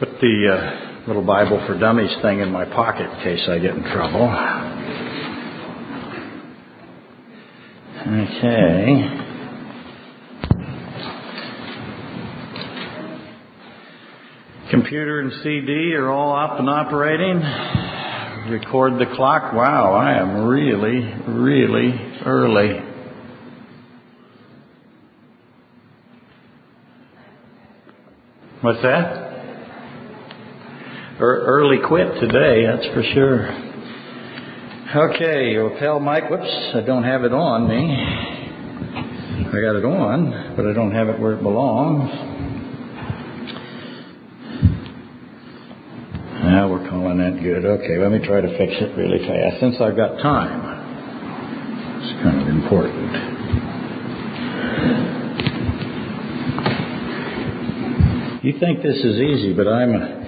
Put the uh, little Bible for Dummies thing in my pocket in case I get in trouble. Okay. Computer and CD are all up and operating. Record the clock. Wow, I am really, really early. What's that? Early quit today, that's for sure. Okay, lapel mic. Whoops, I don't have it on me. I got it on, but I don't have it where it belongs. Now we're calling that good. Okay, let me try to fix it really fast since I've got time. It's kind of important. You think this is easy, but I'm a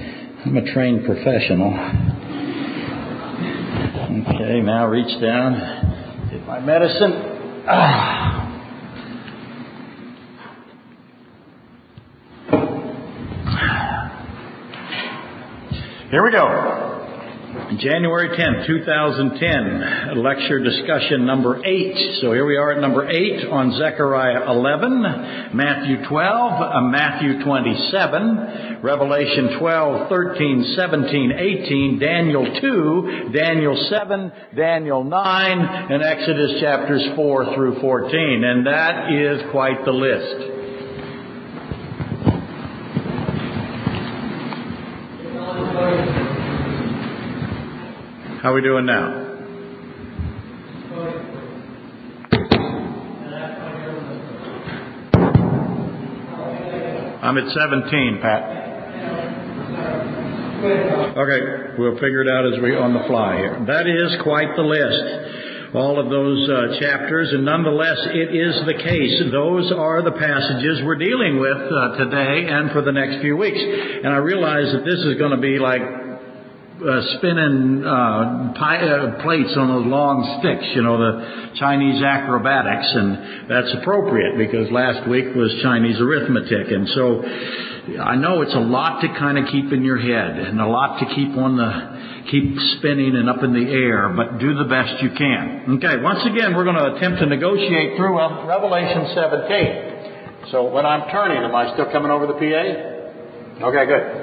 I'm a trained professional. Okay, now reach down, get my medicine. Ah. Here we go. January 10, 2010, lecture discussion number 8. So here we are at number 8 on Zechariah 11, Matthew 12, uh, Matthew 27, Revelation 12, 13, 17, 18, Daniel 2, Daniel 7, Daniel 9, and Exodus chapters 4 through 14. And that is quite the list. How are we doing now? I'm at 17, Pat. Okay, we'll figure it out as we on the fly here. That is quite the list. All of those uh, chapters, and nonetheless, it is the case. Those are the passages we're dealing with uh, today and for the next few weeks. And I realize that this is going to be like uh, spinning uh, uh, plates on those long sticks, you know, the Chinese acrobatics, and that's appropriate because last week was Chinese arithmetic, and so I know it's a lot to kind of keep in your head and a lot to keep on the keep spinning and up in the air, but do the best you can. Okay, once again, we're going to attempt to negotiate through Revelation 17. So when I'm turning, am I still coming over the PA? Okay, good.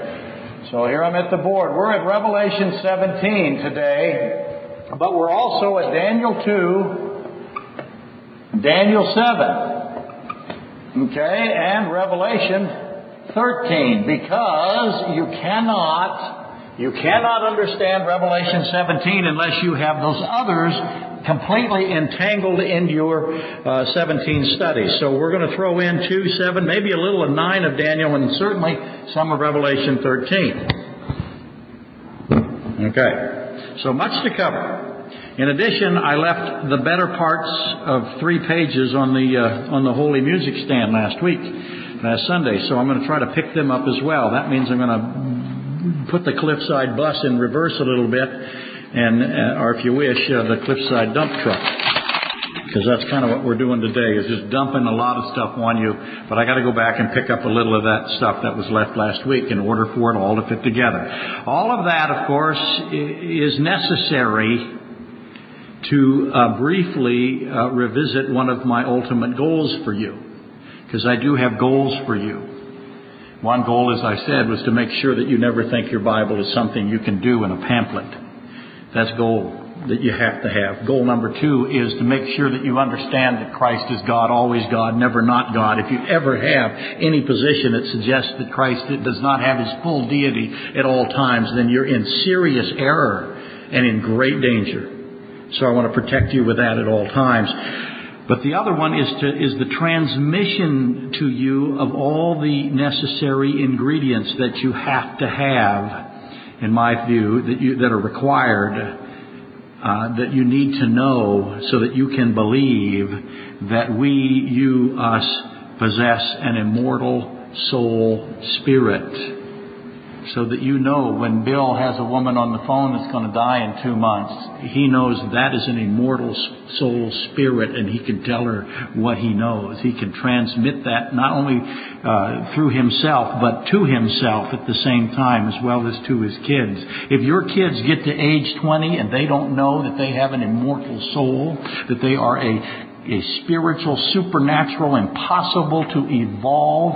So here I'm at the board. We're at Revelation 17 today, but we're also at Daniel 2, Daniel 7, okay, and Revelation 13, because you cannot, you cannot understand Revelation 17 unless you have those others completely entangled in your uh, 17 studies. So we're going to throw in 2, 7, maybe a little of 9 of Daniel, and certainly some of Revelation 13. Okay. So much to cover. In addition, I left the better parts of three pages on the uh, on the holy music stand last week, last Sunday. So I'm going to try to pick them up as well. That means I'm going to put the cliffside bus in reverse a little bit and uh, or if you wish, uh, the cliffside dump truck. Because that's kind of what we're doing today is just dumping a lot of stuff on you. But I got to go back and pick up a little of that stuff that was left last week in order for it all to fit together. All of that, of course, is necessary to uh, briefly uh, revisit one of my ultimate goals for you. Because I do have goals for you. One goal, as I said, was to make sure that you never think your Bible is something you can do in a pamphlet. That's goal that you have to have. Goal number two is to make sure that you understand that Christ is God, always God, never not God. If you ever have any position that suggests that Christ does not have his full deity at all times, then you're in serious error and in great danger. So I want to protect you with that at all times. But the other one is to, is the transmission to you of all the necessary ingredients that you have to have in my view, that, you, that are required, uh, that you need to know so that you can believe that we, you, us, possess an immortal soul spirit. So that you know when Bill has a woman on the phone that's going to die in two months, he knows that is an immortal soul spirit and he can tell her what he knows. He can transmit that not only uh, through himself, but to himself at the same time as well as to his kids. If your kids get to age 20 and they don't know that they have an immortal soul, that they are a, a spiritual, supernatural, impossible to evolve,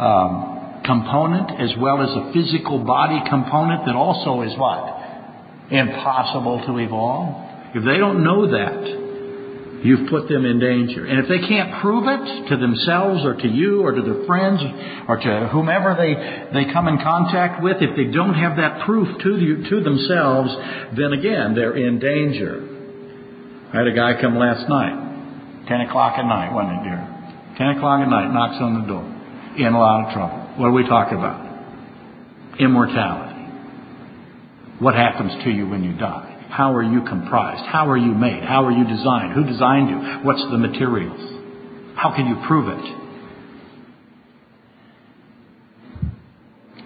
um, component as well as a physical body component that also is what? Impossible to evolve. If they don't know that, you've put them in danger. And if they can't prove it to themselves or to you or to their friends or to whomever they, they come in contact with, if they don't have that proof to, you, to themselves, then again, they're in danger. I had a guy come last night, 10 o'clock at night, wasn't it, dear? 10 o'clock at night, knocks on the door, in a lot of trouble. What are we talking about? Immortality. What happens to you when you die? How are you comprised? How are you made? How are you designed? Who designed you? What's the materials? How can you prove it?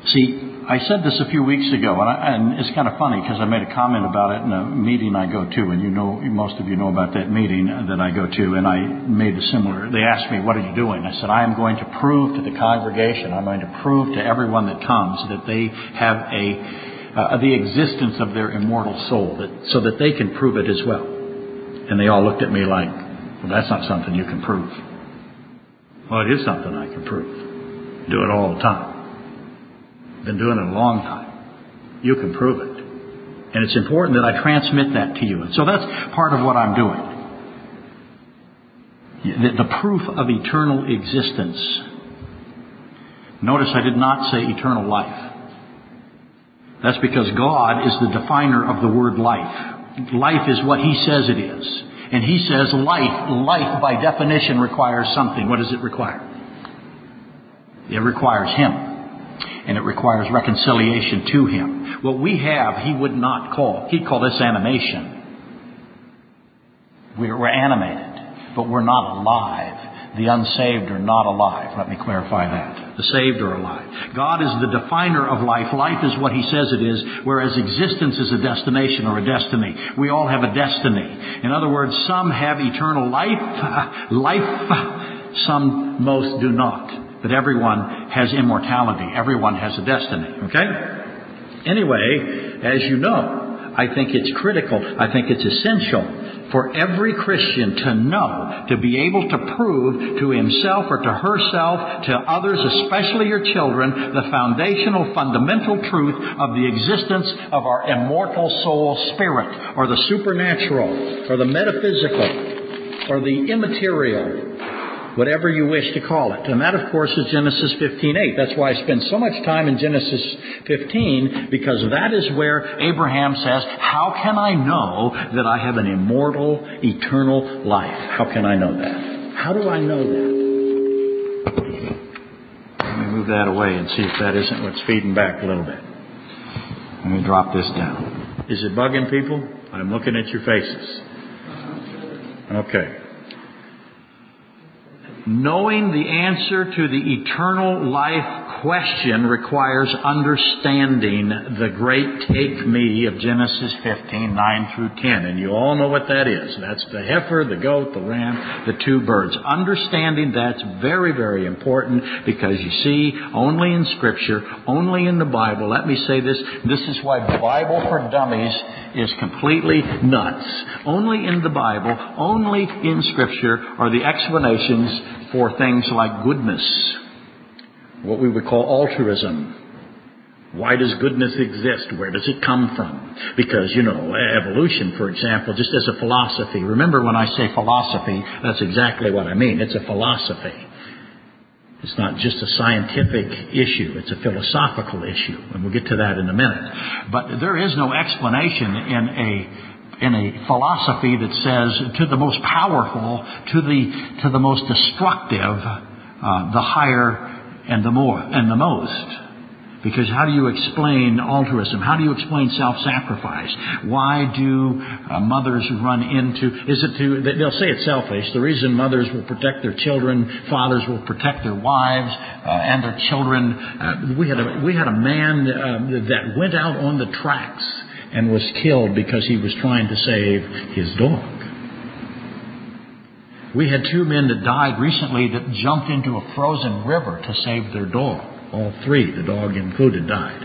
See, I said this a few weeks ago, and, I, and it's kind of funny because I made a comment about it in a meeting I go to, and you know, most of you know about that meeting that I go to, and I made a similar. They asked me, "What are you doing?" I said, "I am going to prove to the congregation, I'm going to prove to everyone that comes that they have a uh, the existence of their immortal soul, that, so that they can prove it as well." And they all looked at me like, "Well, that's not something you can prove." Well, it is something I can prove. Do it all the time been doing it a long time. You can prove it. And it's important that I transmit that to you. And so that's part of what I'm doing. The, the proof of eternal existence. Notice I did not say eternal life. That's because God is the definer of the word life. Life is what He says it is. And He says life, life by definition requires something. What does it require? It requires Him and it requires reconciliation to Him. What we have, He would not call. He'd call this animation. We're, we're animated, but we're not alive. The unsaved are not alive. Let me clarify that. The saved are alive. God is the definer of life. Life is what He says it is, whereas existence is a destination or a destiny. We all have a destiny. In other words, some have eternal life, life, some most do not that everyone has immortality. Everyone has a destiny. Okay? Anyway, as you know, I think it's critical. I think it's essential for every Christian to know, to be able to prove to himself or to herself, to others, especially your children, the foundational, fundamental truth of the existence of our immortal soul spirit, or the supernatural, or the metaphysical, or the immaterial, whatever you wish to call it. And that, of course, is Genesis 15:8. That's why I spend so much time in Genesis 15 because that is where Abraham says, "How can I know that I have an immortal, eternal life? How can I know that? How do I know that?" Let me move that away and see if that isn't what's feeding back a little bit. Let me drop this down. Is it bugging people? I'm looking at your faces. Okay. Knowing the answer to the eternal life question requires understanding the great take me of Genesis 15, 9 through 10. And you all know what that is. That's the heifer, the goat, the ram, the two birds. Understanding that's very, very important because you see, only in Scripture, only in the Bible, let me say this, this is why Bible for Dummies is completely nuts. Only in the Bible, only in Scripture are the explanations for things like goodness, what we would call altruism. Why does goodness exist? Where does it come from? Because, you know, evolution, for example, just as a philosophy. Remember when I say philosophy, that's exactly what I mean. It's a philosophy. It's not just a scientific issue, it's a philosophical issue, and we'll get to that in a minute. But there is no explanation in a in a philosophy that says to the most powerful, to the, to the most destructive, uh, the higher and the more, and the most. Because how do you explain altruism? How do you explain self-sacrifice? Why do uh, mothers run into, is it to, they'll say it's selfish. The reason mothers will protect their children, fathers will protect their wives, uh, and their children. Uh, we had a, we had a man uh, that went out on the tracks and was killed because he was trying to save his dog. We had two men that died recently that jumped into a frozen river to save their dog. All three, the dog included, died.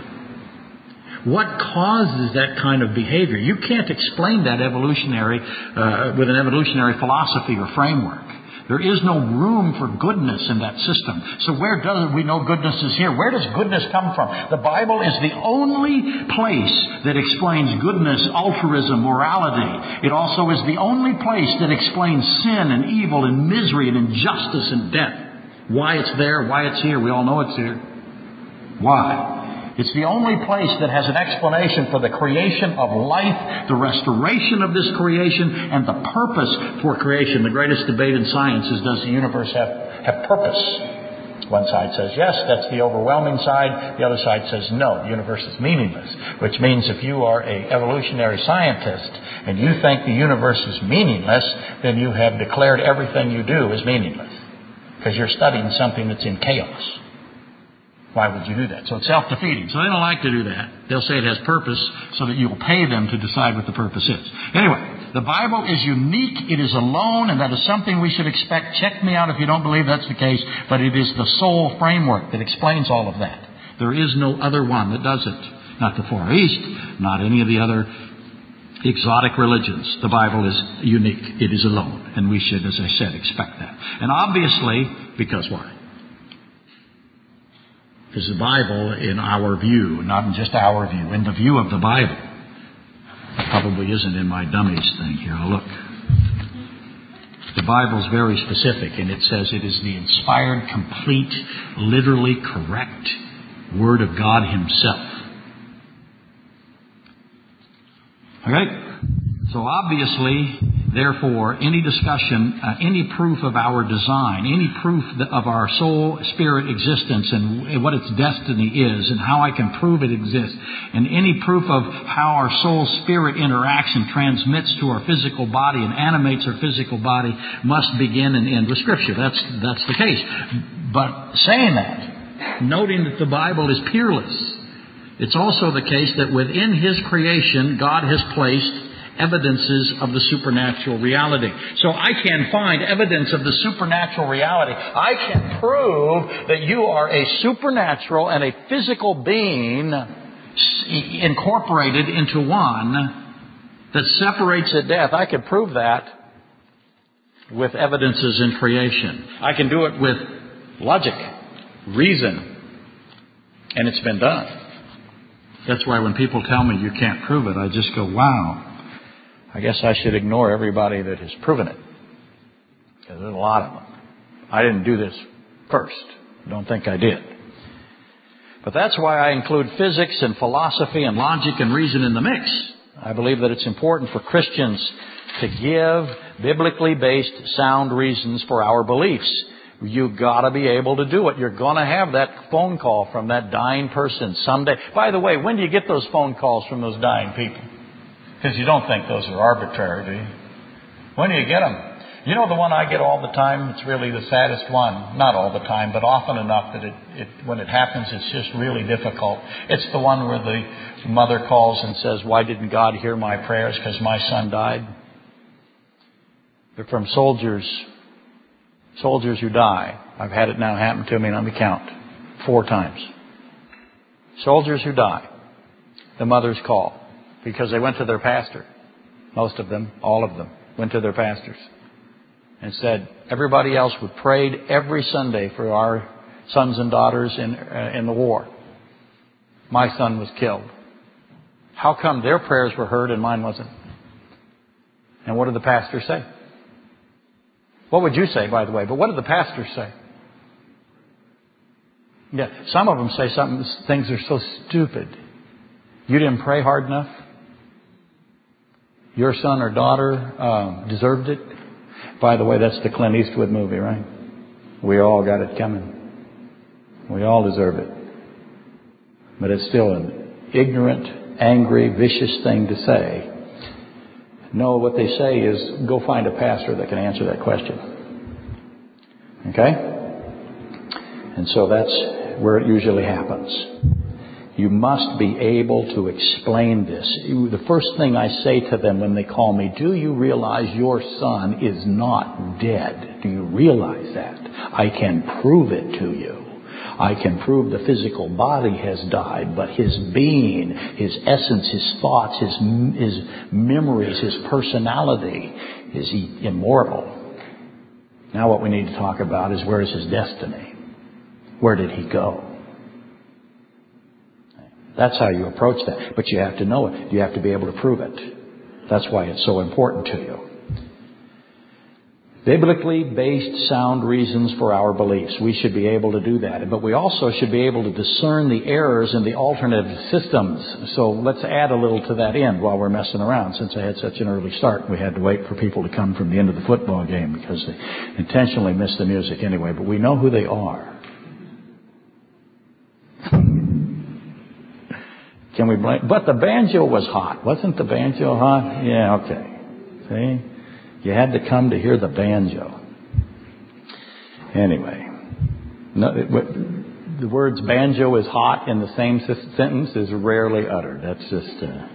What causes that kind of behavior? You can't explain that evolutionary uh, with an evolutionary philosophy or framework. There is no room for goodness in that system. So where does we know goodness is here? Where does goodness come from? The Bible is the only place that explains goodness, altruism, morality. It also is the only place that explains sin and evil and misery and injustice and death. Why it's there, why it's here, we all know it's here. Why? It's the only place that has an explanation for the creation of life, the restoration of this creation, and the purpose for creation. The greatest debate in science is does the universe have, have purpose? One side says yes, that's the overwhelming side. The other side says no, the universe is meaningless. Which means if you are a evolutionary scientist and you think the universe is meaningless, then you have declared everything you do is meaningless. Because you're studying something that's in chaos. Why would you do that? So it's self-defeating. So they don't like to do that. They'll say it has purpose so that you'll pay them to decide what the purpose is. Anyway, the Bible is unique. It is alone, and that is something we should expect. Check me out if you don't believe that's the case, but it is the sole framework that explains all of that. There is no other one that does it. Not the Far East, not any of the other exotic religions. The Bible is unique. It is alone. And we should, as I said, expect that. And obviously, because why? Because the Bible, in our view, not in just our view, in the view of the Bible, probably isn't in my dummies thing here. I'll look. The Bible's very specific, and it says it is the inspired, complete, literally correct Word of God Himself. All right? So obviously, therefore, any discussion, uh, any proof of our design, any proof of our soul spirit existence and what its destiny is and how I can prove it exists, and any proof of how our soul spirit interacts and transmits to our physical body and animates our physical body must begin and end with Scripture. That's, that's the case. But saying that, noting that the Bible is peerless, it's also the case that within His creation, God has placed evidences of the supernatural reality. So I can find evidence of the supernatural reality. I can prove that you are a supernatural and a physical being incorporated into one that separates at death. I can prove that with evidences in creation. I can do it with logic, reason, and it's been done. That's why when people tell me you can't prove it, I just go, wow. I guess I should ignore everybody that has proven it. Because there's a lot of them. I didn't do this first. Don't think I did. But that's why I include physics and philosophy and logic and reason in the mix. I believe that it's important for Christians to give biblically based sound reasons for our beliefs. You've got to be able to do it. You're going to have that phone call from that dying person someday. By the way, when do you get those phone calls from those dying people? Because you don't think those are arbitrary, do you? When do you get them? You know the one I get all the time? It's really the saddest one. Not all the time, but often enough that it, it, when it happens, it's just really difficult. It's the one where the mother calls and says, Why didn't God hear my prayers? Because my son died. They're from soldiers, soldiers who die. I've had it now happen to me on the count four times. Soldiers who die. The mothers call because they went to their pastor. Most of them, all of them, went to their pastors and said, everybody else would prayed every Sunday for our sons and daughters in, uh, in the war. My son was killed. How come their prayers were heard and mine wasn't? And what did the pastor say? What would you say, by the way? But what did the pastors say? Yeah, some of them say something, things are so stupid. You didn't pray hard enough? Your son or daughter um, deserved it. By the way, that's the Clint Eastwood movie, right? We all got it coming. We all deserve it. But it's still an ignorant, angry, vicious thing to say. No, what they say is go find a pastor that can answer that question. Okay? And so that's where it usually happens. You must be able to explain this. The first thing I say to them when they call me, do you realize your son is not dead? Do you realize that? I can prove it to you. I can prove the physical body has died, but his being, his essence, his thoughts, his, his memories, his personality is immortal. Now what we need to talk about is where is his destiny? Where did he go? That's how you approach that. But you have to know it. You have to be able to prove it. That's why it's so important to you. Biblically based sound reasons for our beliefs. We should be able to do that. But we also should be able to discern the errors in the alternative systems. So let's add a little to that end while we're messing around. Since I had such an early start, we had to wait for people to come from the end of the football game because they intentionally missed the music anyway. But we know who they are. Can we blame? But the banjo was hot. Wasn't the banjo hot? Yeah, okay. See? You had to come to hear the banjo. Anyway, no, it, the words banjo is hot in the same sentence is rarely uttered. That's just uh,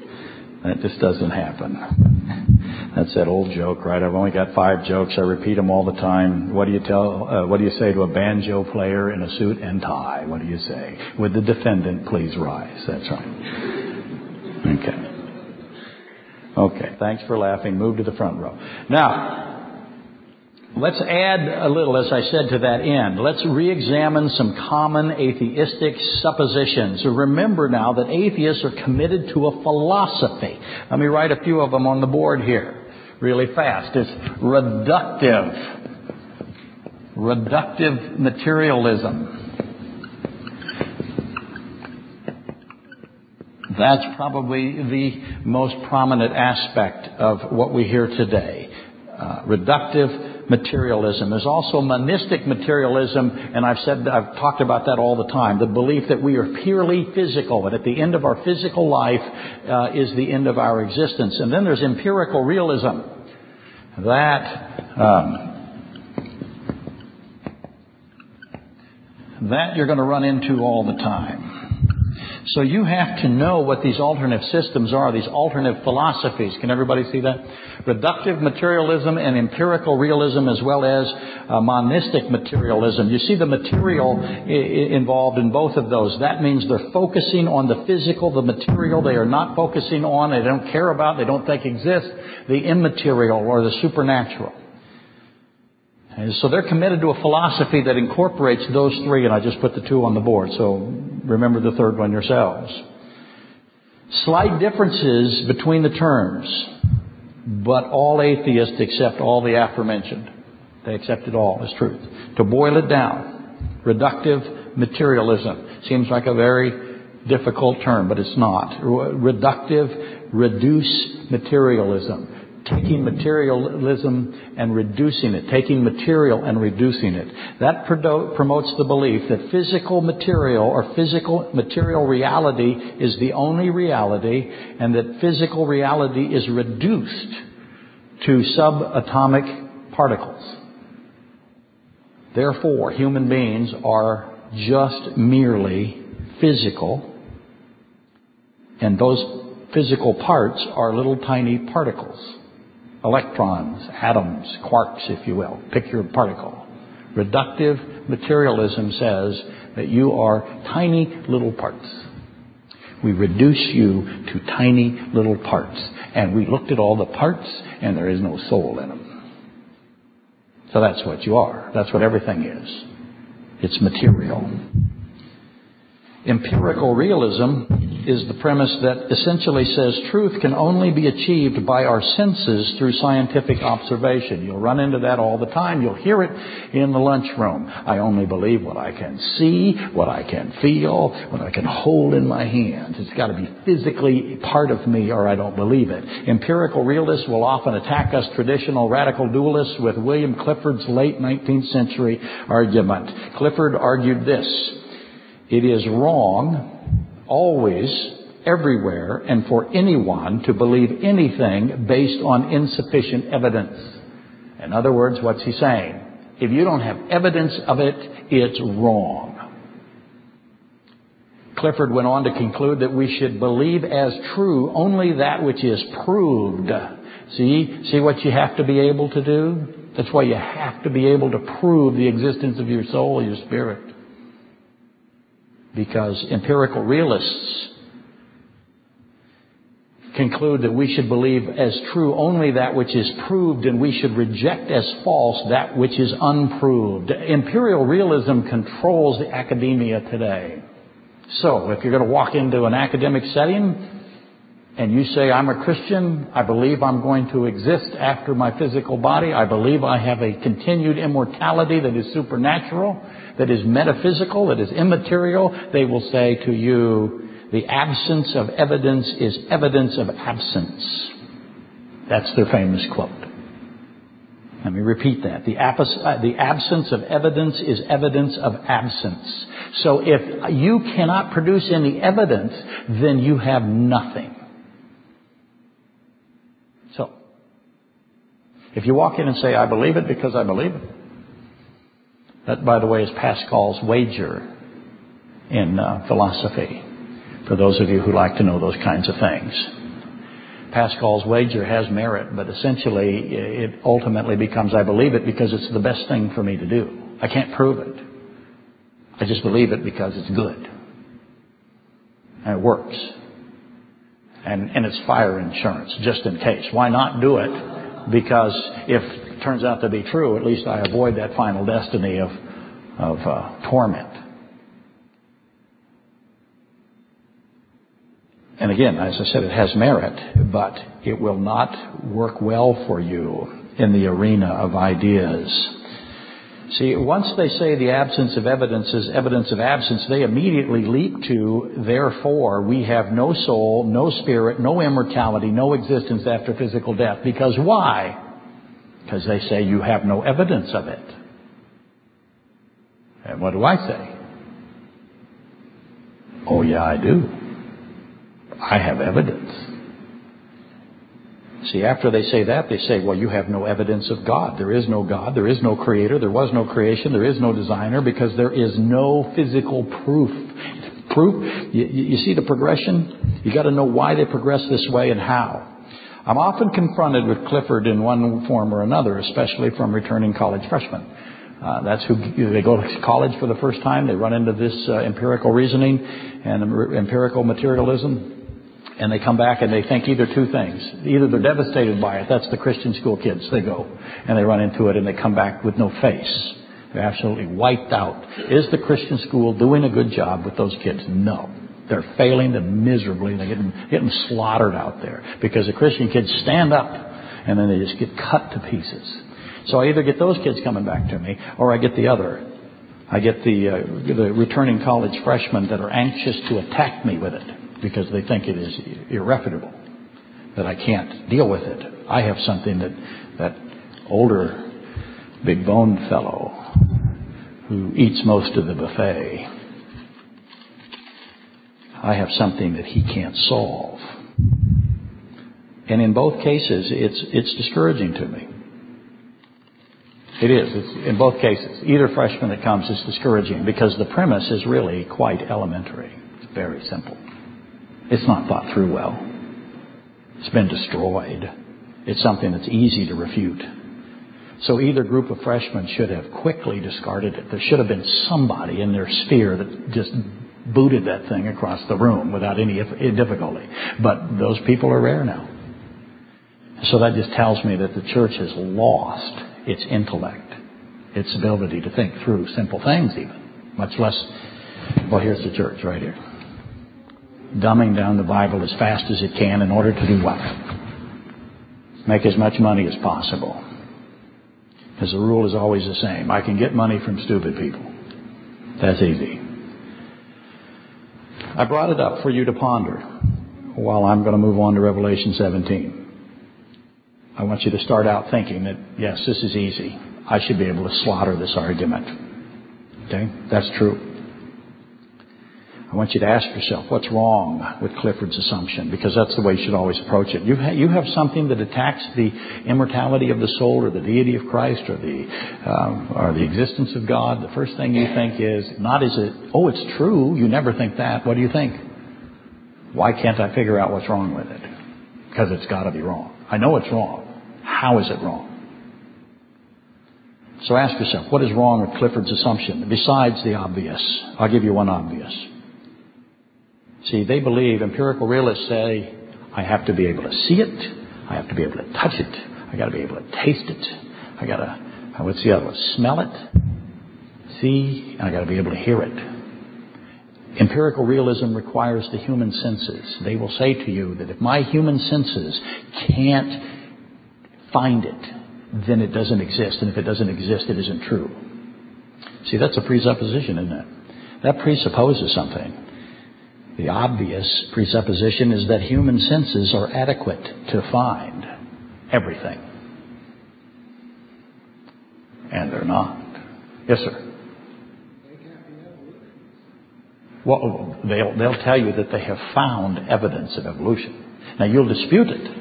that just doesn't happen. That's that old joke, right? I've only got five jokes. I repeat them all the time. What do you tell? Uh, what do you say to a banjo player in a suit and tie? What do you say? Would the defendant please rise? That's right. Okay. Okay, thanks for laughing. Move to the front row. Now, let's add a little, as I said, to that end. Let's re-examine some common atheistic suppositions. Remember now that atheists are committed to a philosophy. Let me write a few of them on the board here really fast. It's reductive. Reductive materialism. That's probably the most prominent aspect of what we hear today. Uh, reductive materialism. There's also monistic materialism, and I've said, I've talked about that all the time. The belief that we are purely physical, and at the end of our physical life uh, is the end of our existence. And then there's empirical realism. That, um, that you're going to run into all the time. So you have to know what these alternative systems are, these alternative philosophies. Can everybody see that? Reductive materialism and empirical realism as well as uh, monistic materialism. You see the material I- involved in both of those. That means they're focusing on the physical, the material they are not focusing on, they don't care about, they don't think exists, the immaterial or the supernatural. And so they're committed to a philosophy that incorporates those three, and I just put the two on the board, so remember the third one yourselves. Slight differences between the terms, but all atheists accept all the aforementioned. They accept it all as truth. To boil it down, reductive materialism seems like a very difficult term, but it's not. Reductive, reduce materialism taking materialism and reducing it, taking material and reducing it. That promotes the belief that physical material or physical material reality is the only reality and that physical reality is reduced to subatomic particles. Therefore, human beings are just merely physical and those physical parts are little tiny particles electrons, atoms, quarks, if you will. Pick your particle. Reductive materialism says that you are tiny little parts. We reduce you to tiny little parts. And we looked at all the parts, and there is no soul in them. So that's what you are. That's what everything is. It's material. Empirical realism is the premise that essentially says truth can only be achieved by our senses through scientific observation. You'll run into that all the time. You'll hear it in the lunchroom. I only believe what I can see, what I can feel, what I can hold in my hands. It's got to be physically part of me or I don't believe it. Empirical realists will often attack us traditional radical dualists with William Clifford's late 19th century argument. Clifford argued this. It is wrong always, everywhere, and for anyone to believe anything based on insufficient evidence. In other words, what's he saying? If you don't have evidence of it, it's wrong. Clifford went on to conclude that we should believe as true only that which is proved. See, see what you have to be able to do? That's why you have to be able to prove the existence of your soul, your spirit. Because empirical realists conclude that we should believe as true only that which is proved and we should reject as false that which is unproved. Empirical realism controls the academia today. So, if you're going to walk into an academic setting and you say, I'm a Christian, I believe I'm going to exist after my physical body, I believe I have a continued immortality that is supernatural, that is metaphysical, that is immaterial, they will say to you, the absence of evidence is evidence of absence. That's their famous quote. Let me repeat that. The, uh, the, absence of evidence is evidence of absence. So if you cannot produce any evidence, then you have nothing. So, if you walk in and say, I believe it because I believe it, that, by the way, is Pascal's wager in uh, philosophy, for those of you who like to know those kinds of things. Pascal's wager has merit, but essentially it ultimately becomes I believe it because it's the best thing for me to do. I can't prove it. I just believe it because it's good. And it works. And, and it's fire insurance, just in case. Why not do it? Because if turns out to be true, at least I avoid that final destiny of, of uh, torment. And again, as I said, it has merit, but it will not work well for you in the arena of ideas. See, once they say the absence of evidence is evidence of absence, they immediately leap to, therefore, we have no soul, no spirit, no immortality, no existence after physical death. Because why? Because they say you have no evidence of it. And what do I say? Oh, yeah, I do. I have evidence. See, after they say that, they say, well, you have no evidence of God. There is no God. There is no creator. There was no creation. There is no designer because there is no physical proof. Proof? You, you see the progression? You got to know why they progress this way and how. I'm often confronted with Clifford in one form or another, especially from returning college freshmen. Uh, that's who they go to college for the first time. They run into this uh, empirical reasoning and empirical materialism and they come back and they think either two things. Either they're devastated by it, that's the Christian school kids, they go, and they run into it and they come back with no face. They're absolutely wiped out. Is the Christian school doing a good job with those kids? No. They're failing them miserably. They're getting, getting slaughtered out there because the Christian kids stand up and then they just get cut to pieces. So I either get those kids coming back to me or I get the other. I get the, uh, the returning college freshmen that are anxious to attack me with it because they think it is irrefutable, that I can't deal with it. I have something that that older big boned fellow who eats most of the buffet, I have something that he can't solve. And in both cases, it's, it's discouraging to me. It is. It's in both cases. Either freshman that comes is discouraging because the premise is really quite elementary. It's very simple. It's not thought through well. It's been destroyed. It's something that's easy to refute. So either group of freshmen should have quickly discarded it. There should have been somebody in their sphere that just booted that thing across the room without any eh, difficulty. But those people are rare now. So that just tells me that the church has lost its intellect, its ability to think through simple things even, much less, well, here's the church right here dumbing down the Bible as fast as it can in order to do what? Make as much money as possible. Because the rule is always the same. I can get money from stupid people. That's easy. I brought it up for you to ponder while I'm going to move on to Revelation 17. I want you to start out thinking that, yes, this is easy. I should be able to slaughter this argument. Okay? That's true. I want you to ask yourself, what's wrong with Clifford's assumption? Because that's the way you should always approach it. You, ha- you have something that attacks the immortality of the soul or the deity of Christ or the, um, or the existence of God. The first thing you think is, not is it, oh, it's true. You never think that. What do you think? Why can't I figure out what's wrong with it? Because it's got to be wrong. I know it's wrong. How is it wrong? So ask yourself, what is wrong with Clifford's assumption besides the obvious? I'll give you one obvious. See, they believe, empirical realists say, I have to be able to see it, I have to be able to touch it, I gotta be able to taste it, I gotta, uh, what's the other one? Smell it, see, and I gotta be able to hear it. Empirical realism requires the human senses. They will say to you that if my human senses can't find it, then it doesn't exist. And if it doesn't exist, it isn't true. See, that's a presupposition, isn't it? That presupposes something. The obvious presupposition is that human senses are adequate to find everything. And they're not. Yes, sir. Well, they'll, they'll tell you that they have found evidence of evolution. Now, you'll dispute it.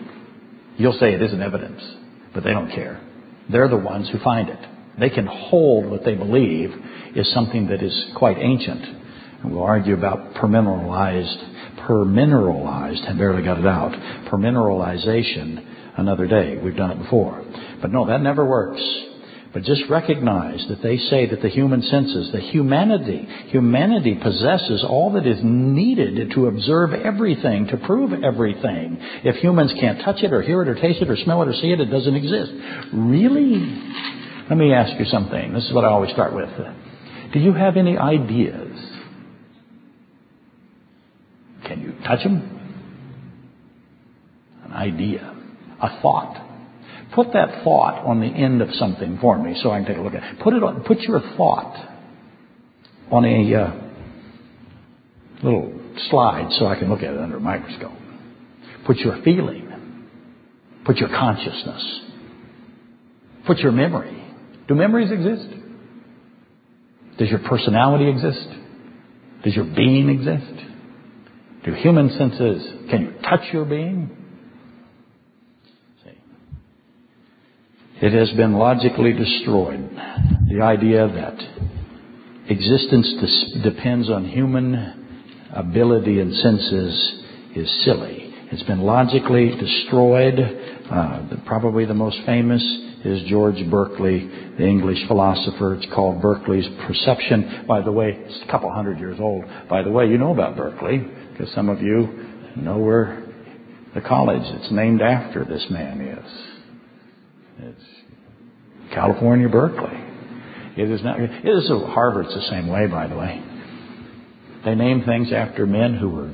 You'll say it isn't evidence, but they don't care. They're the ones who find it. They can hold what they believe is something that is quite ancient We'll argue about permineralized, permineralized, I barely got it out, permineralization another day. We've done it before. But no, that never works. But just recognize that they say that the human senses, the humanity, humanity possesses all that is needed to observe everything, to prove everything. If humans can't touch it or hear it or taste it or smell it or see it, it doesn't exist. Really? Let me ask you something. This is what I always start with. Do you have any ideas can you touch them? An idea, a thought. Put that thought on the end of something for me so I can take a look at it. Put it on, put your thought on a uh, little slide so I can look at it under a microscope. Put your feeling. Put your consciousness. Put your memory. Do memories exist? Does your personality exist? Does your being exist? Do human senses, can you touch your being? See. It has been logically destroyed. The idea that existence depends on human ability and senses is silly. It's been logically destroyed. Uh, probably the most famous is George Berkeley, the English philosopher. It's called Berkeley's Perception. By the way, it's a couple hundred years old. By the way, you know about Berkeley because some of you know where the college that's named after this man is. It's California, Berkeley. It is not. It is Harvard's the same way, by the way. They name things after men who were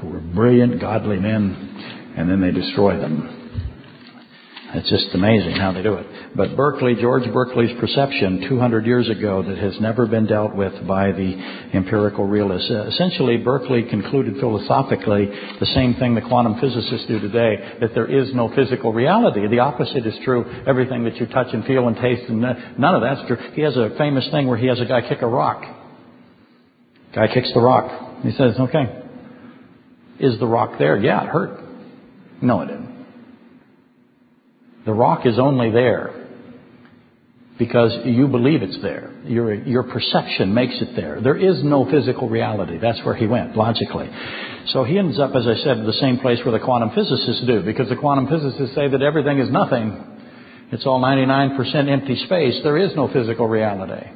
who were brilliant, godly men, and then they destroy them. It's just amazing how they do it. But Berkeley, George Berkeley's perception 200 years ago that has never been dealt with by the empirical realists. Uh, essentially, Berkeley concluded philosophically the same thing the quantum physicists do today, that there is no physical reality. The opposite is true. Everything that you touch and feel and taste, and none of that's true. He has a famous thing where he has a guy kick a rock. Guy kicks the rock. He says, okay, is the rock there? Yeah, it hurt. No, it didn't. The rock is only there because you believe it's there. Your, your perception makes it there. There is no physical reality. That's where he went, logically. So he ends up, as I said, the same place where the quantum physicists do, because the quantum physicists say that everything is nothing. It's all 99% empty space. There is no physical reality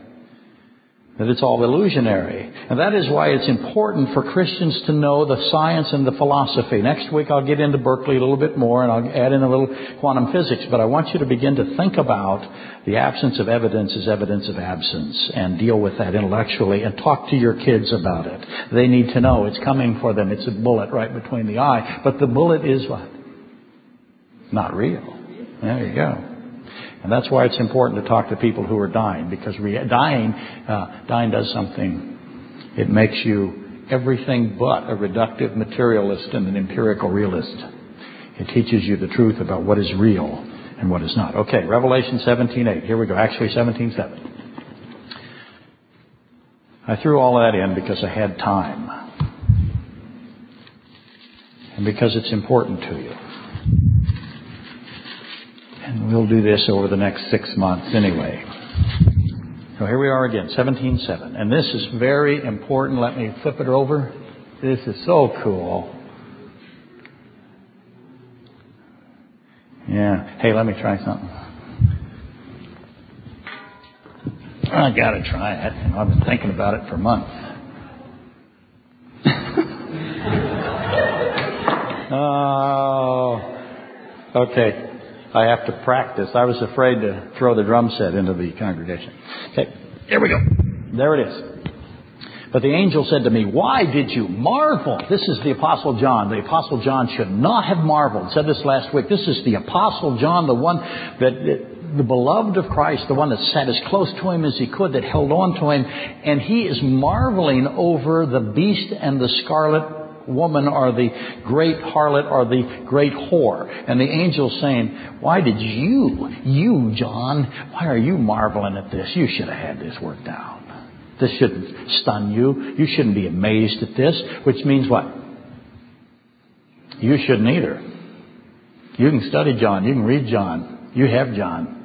that it's all illusionary. And that is why it's important for Christians to know the science and the philosophy. Next week I'll get into Berkeley a little bit more and I'll add in a little quantum physics, but I want you to begin to think about the absence of evidence as evidence of absence and deal with that intellectually and talk to your kids about it. They need to know it's coming for them. It's a bullet right between the eye, but the bullet is what? Not real. There you go. And that's why it's important to talk to people who are dying, because re- dying, uh, dying does something. It makes you everything but a reductive materialist and an empirical realist. It teaches you the truth about what is real and what is not. Okay, Revelation 17:8. Here we go. Actually, 17:7. I threw all that in because I had time. and because it's important to you. We'll do this over the next six months anyway. So here we are again, 17.7. And this is very important. Let me flip it over. This is so cool. Yeah. Hey, let me try something. I gotta try it. I've been thinking about it for months. oh, okay. I have to practice. I was afraid to throw the drum set into the congregation. Okay, here we go. There it is. But the angel said to me, Why did you marvel? This is the Apostle John. The Apostle John should not have marveled. Said this last week. This is the Apostle John, the one that, the beloved of Christ, the one that sat as close to him as he could, that held on to him, and he is marveling over the beast and the scarlet woman or the great harlot or the great whore. And the angel saying, Why did you, you, John, why are you marveling at this? You should have had this worked out. This shouldn't stun you. You shouldn't be amazed at this, which means what? You shouldn't either. You can study John. You can read John. You have John.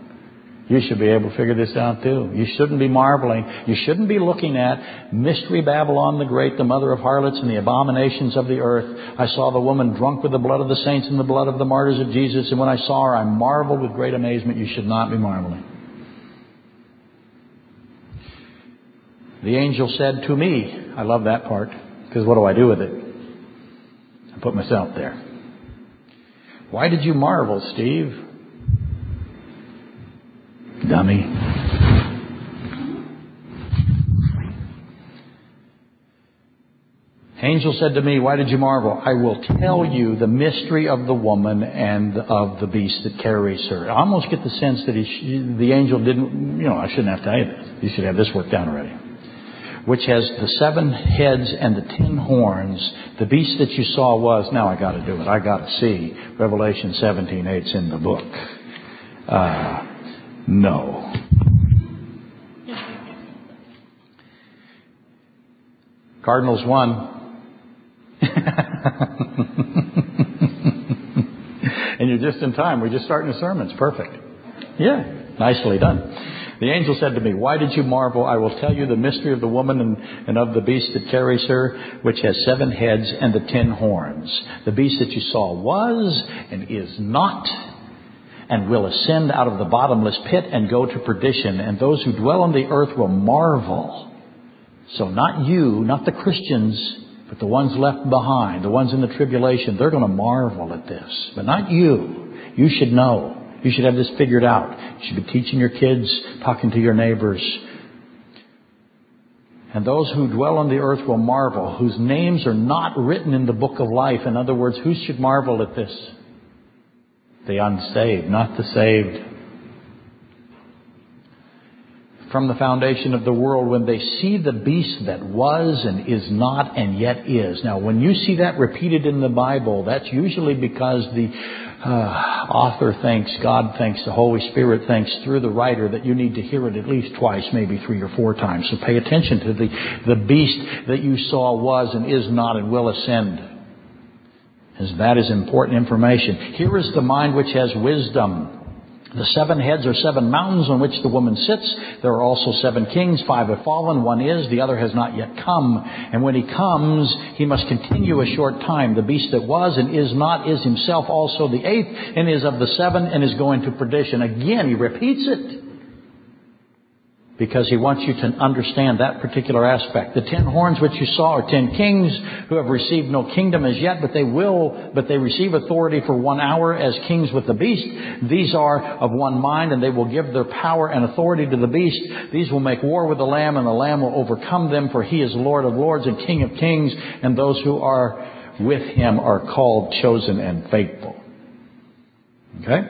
You should be able to figure this out too. You shouldn't be marveling. You shouldn't be looking at Mystery Babylon the Great, the mother of harlots and the abominations of the earth. I saw the woman drunk with the blood of the saints and the blood of the martyrs of Jesus, and when I saw her, I marveled with great amazement. You should not be marveling. The angel said to me, I love that part, because what do I do with it? I put myself there. Why did you marvel, Steve? Dummy. Angel said to me, Why did you marvel? I will tell you the mystery of the woman and of the beast that carries her. I almost get the sense that he, the angel didn't, you know, I shouldn't have to tell you this. You should have this worked out already. Which has the seven heads and the ten horns. The beast that you saw was, now I gotta do it. I gotta see. Revelation 17, 8's in the book. Uh, no. Cardinals won. and you're just in time. We're just starting the sermons. Perfect. Yeah, nicely done. The angel said to me, Why did you marvel? I will tell you the mystery of the woman and, and, of the beast that carries her, which has seven heads and the ten horns. The beast that you saw was and is not and will ascend out of the bottomless pit and go to perdition, and those who dwell on the earth will marvel. So not you, not the Christians, but the ones left behind, the ones in the tribulation, they're going to marvel at this. But not you. You should know. You should have this figured out. You should be teaching your kids, talking to your neighbors. And those who dwell on the earth will marvel, whose names are not written in the book of life. In other words, who should marvel at this? The unsaved, not the saved. From the foundation of the world, when they see the beast that was and is not and yet is. Now, when you see that repeated in the Bible, that's usually because the uh, author thinks, God thinks, the Holy Spirit thinks through the writer that you need to hear it at least twice, maybe three or four times. So pay attention to the, the beast that you saw was and is not and will ascend as that is important information. Here is the mind which has wisdom. The seven heads are seven mountains on which the woman sits. There are also seven kings. Five have fallen. One is. The other has not yet come. And when he comes, he must continue a short time. The beast that was and is not is himself also the eighth and is of the seven and is going to perdition. Again, he repeats it because he wants you to understand that particular aspect. The ten horns which you saw are ten kings who have received no kingdom as yet, but they will, but they receive authority for one hour as kings with the beast. These are of one mind and they will give their power and authority to the beast. These will make war with the lamb and the lamb will overcome them for he is Lord of lords and King of kings and those who are with him are called, chosen, and faithful. Okay?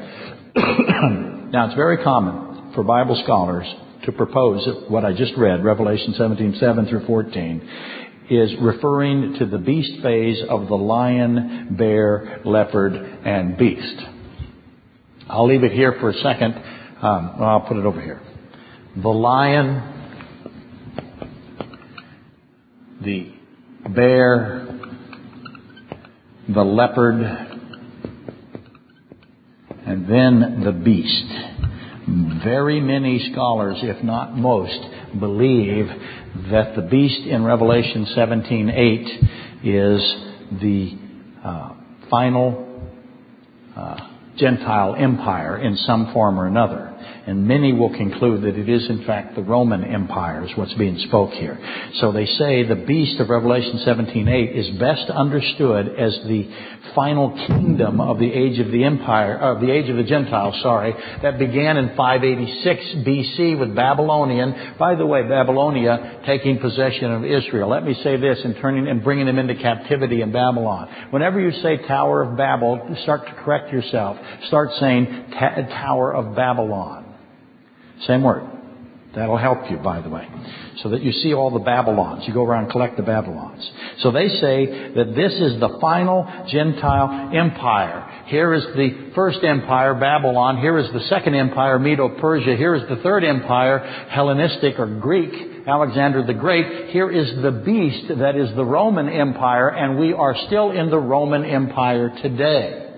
now it's very common for Bible scholars to propose what I just read, Revelation 17, 7 through 14, is referring to the beast phase of the lion, bear, leopard, and beast. I'll leave it here for a second. Um, I'll put it over here. The lion, the bear, the leopard, and then the beast. Very many scholars, if not most, believe that the beast in Revelation 17:8 is the uh, final uh, Gentile empire in some form or another. And many will conclude that it is in fact the Roman Empire is what's being spoke here. So they say the beast of Revelation 17:8 is best understood as the final kingdom of the age of the empire, of the age of the Gentiles, sorry, that began in 586 BC with Babylonian. By the way, Babylonia taking possession of Israel. Let me say this and turning and bringing them into captivity in Babylon. Whenever you say Tower of Babel, start to correct yourself. Start saying Tower of Babylon. Same word. That'll help you, by the way. So that you see all the Babylons. You go around and collect the Babylons. So they say that this is the final Gentile empire. Here is the first empire, Babylon. Here is the second empire, Medo-Persia. Here is the third empire, Hellenistic or Greek, Alexander the Great. Here is the beast that is the Roman Empire, and we are still in the Roman Empire today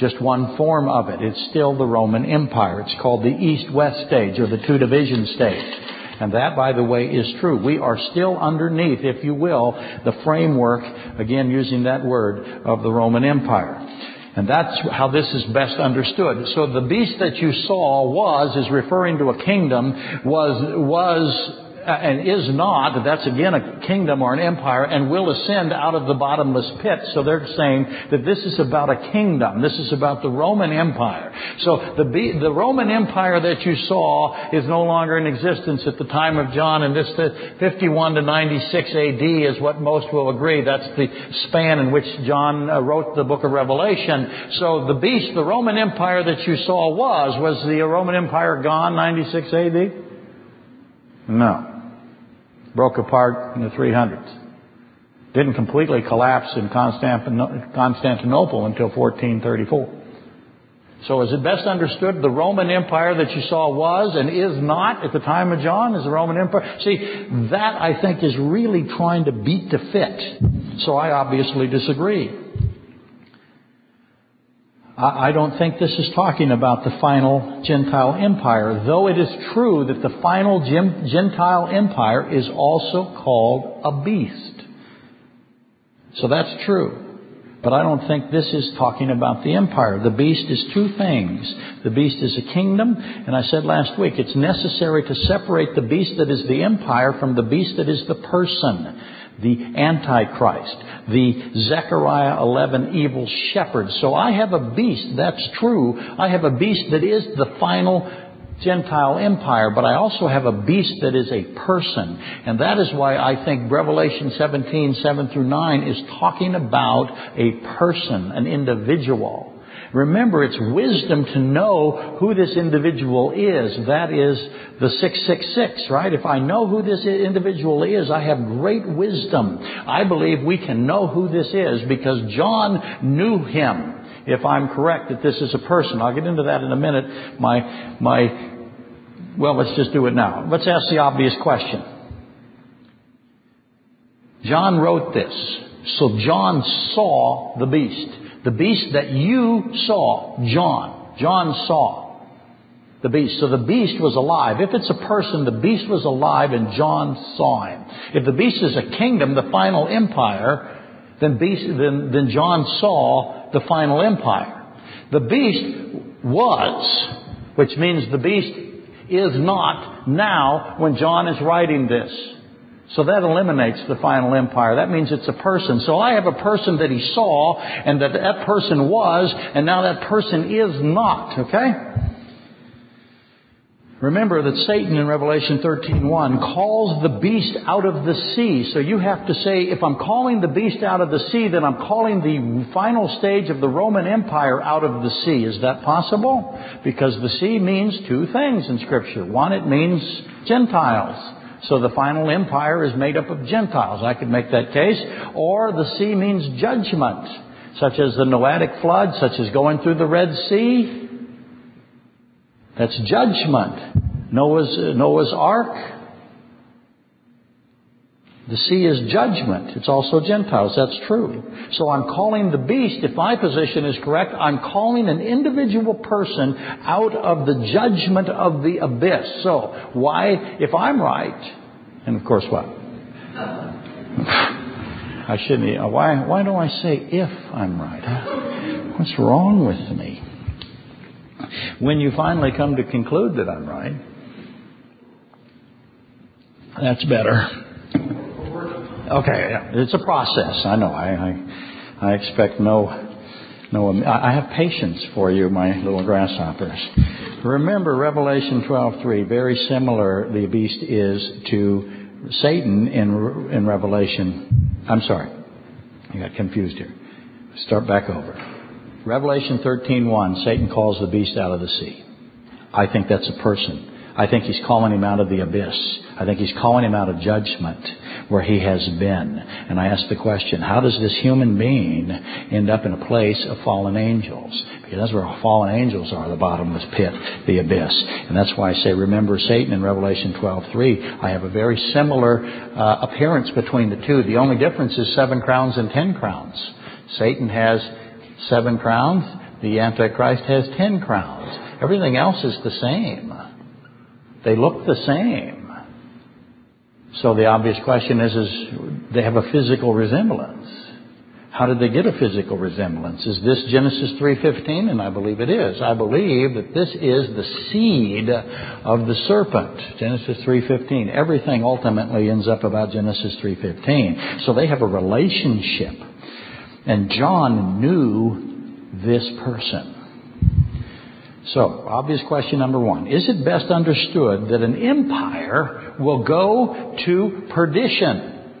just one form of it. It's still the Roman Empire. It's called the East-West stage or the two-division stage. And that, by the way, is true. We are still underneath, if you will, the framework, again using that word, of the Roman Empire. And that's how this is best understood. So the beast that you saw was, is referring to a kingdom, was, was and is not, that's again a kingdom or an empire, and will ascend out of the bottomless pit. So they're saying that this is about a kingdom. This is about the Roman Empire. So the, the Roman Empire that you saw is no longer in existence at the time of John, and this 51 to 96 AD is what most will agree. That's the span in which John uh, wrote the book of Revelation. So the beast, the Roman Empire that you saw was, was the Roman Empire gone 96 AD? No broke apart in the 300s. Didn't completely collapse in Constantinople until 1434. So is it best understood the Roman Empire that you saw was and is not at the time of John is the Roman Empire? See, that I think is really trying to beat the fit. So I obviously disagree. I don't think this is talking about the final Gentile empire, though it is true that the final Gentile empire is also called a beast. So that's true. But I don't think this is talking about the empire. The beast is two things. The beast is a kingdom, and I said last week, it's necessary to separate the beast that is the empire from the beast that is the person the Antichrist, the Zechariah 11 evil shepherd. So I have a beast, that's true. I have a beast that is the final Gentile empire, but I also have a beast that is a person. And that is why I think Revelation 17, 7 through 9 is talking about a person, an individual. Remember, it's wisdom to know who this individual is. That is the 666, right? If I know who this individual is, I have great wisdom. I believe we can know who this is because John knew him. If I'm correct that this is a person, I'll get into that in a minute. My, my, well, let's just do it now. Let's ask the obvious question. John wrote this. So John saw the beast. The beast that you saw, John. John saw the beast. So the beast was alive. If it's a person, the beast was alive and John saw him. If the beast is a kingdom, the final empire, then, beast, then, then John saw the final empire. The beast was, which means the beast is not now when John is writing this. So that eliminates the final empire. That means it's a person. So I have a person that he saw and that that person was and now that person is not, okay? Remember that Satan in Revelation 13:1 calls the beast out of the sea. So you have to say if I'm calling the beast out of the sea, then I'm calling the final stage of the Roman Empire out of the sea. Is that possible? Because the sea means two things in scripture. One it means Gentiles. So the final empire is made up of Gentiles. I could make that case. Or the sea means judgment, such as the Noahic flood, such as going through the Red Sea. That's judgment. Noah's, Noah's ark. The sea is judgment. It's also Gentiles. That's true. So I'm calling the beast, if my position is correct, I'm calling an individual person out of the judgment of the abyss. So why, if I'm right, and of course what? I shouldn't, why, why do I say if I'm right? What's wrong with me? When you finally come to conclude that I'm right, that's better. Okay, it's a process. I know. I, I, I expect no, no. I have patience for you, my little grasshoppers. Remember Revelation 12:3. Very similar. The beast is to Satan in in Revelation. I'm sorry, I got confused here. Start back over. Revelation 13:1. Satan calls the beast out of the sea. I think that's a person. I think he's calling him out of the abyss. I think he's calling him out of judgment where he has been. And I ask the question, how does this human being end up in a place of fallen angels? Because that's where fallen angels are, the bottomless pit, the abyss. And that's why I say, remember Satan in Revelation 12:3. I have a very similar uh, appearance between the two. The only difference is seven crowns and ten crowns. Satan has seven crowns. The Antichrist has ten crowns. Everything else is the same. They look the same. So the obvious question is, is they have a physical resemblance. How did they get a physical resemblance? Is this Genesis 3:15? And I believe it is. I believe that this is the seed of the serpent. Genesis 3:15. Everything ultimately ends up about Genesis 3:15. So they have a relationship. And John knew this person. So, obvious question number one. Is it best understood that an empire will go to perdition?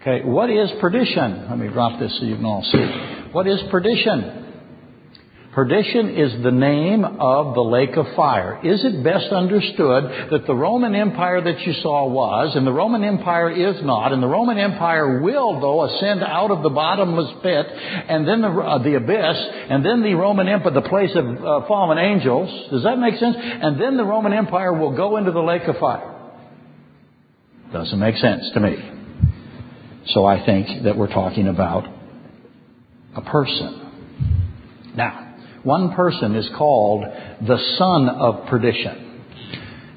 Okay, what is perdition? Let me drop this so you can all see. What is perdition? Perdition is the name of the lake of fire. Is it best understood that the Roman Empire that you saw was, and the Roman Empire is not, and the Roman Empire will, though, ascend out of the bottomless pit, and then the, uh, the abyss, and then the Roman Empire, the place of uh, fallen angels. Does that make sense? And then the Roman Empire will go into the lake of fire. Doesn't make sense to me. So I think that we're talking about a person. Now, one person is called the son of perdition.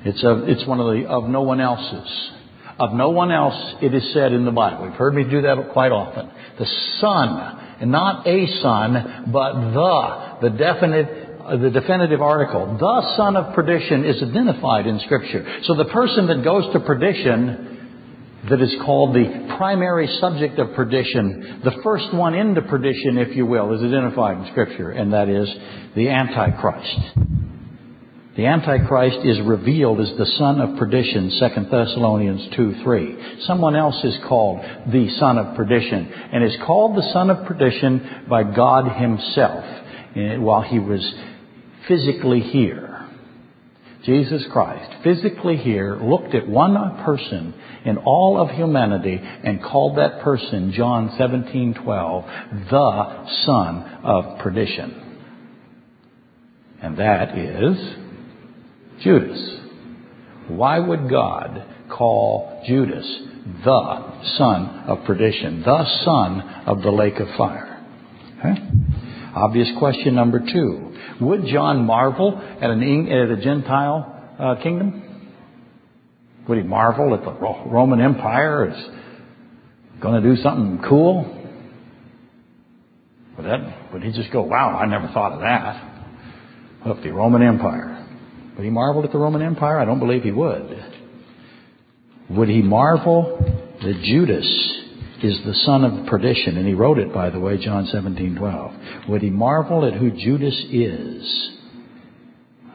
It's, a, it's one of the of no one else's. Of no one else, it is said in the Bible. You've heard me do that quite often. The son, and not a son, but the, the definite uh, the definitive article, the son of perdition is identified in Scripture. So the person that goes to perdition that is called the primary subject of perdition, the first one into perdition, if you will, is identified in Scripture, and that is the Antichrist. The Antichrist is revealed as the son of perdition, 2 Thessalonians 2 3. Someone else is called the son of perdition, and is called the son of perdition by God Himself eh, while He was physically here. Jesus Christ, physically here, looked at one person in all of humanity and called that person, John 17:12, the son of perdition. And that is Judas. Why would God call Judas the son of perdition, the son of the lake of fire? Okay? Obvious question number two. Would John marvel at, an, at a Gentile uh, kingdom? Would he marvel that the Roman Empire is going to do something cool? Would, that, would he just go, wow, I never thought of that? Look, the Roman Empire. Would he marvel at the Roman Empire? I don't believe he would. Would he marvel that Judas is the son of perdition? And he wrote it, by the way, John 17, 12. Would he marvel at who Judas is?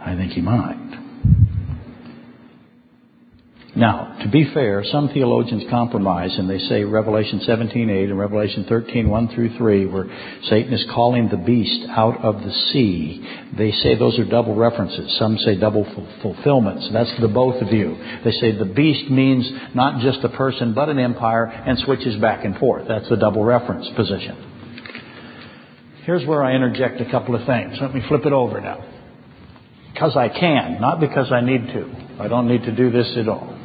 I think he might. Now, to be fair, some theologians compromise and they say Revelation 17:8 and Revelation 13:1 through 3, where Satan is calling the beast out of the sea. They say those are double references. Some say double fulfillments. That's the both of you. They say the beast means not just a person but an empire and switches back and forth. That's the double reference position. Here's where I interject a couple of things. Let me flip it over now. Because I can, not because I need to. I don't need to do this at all.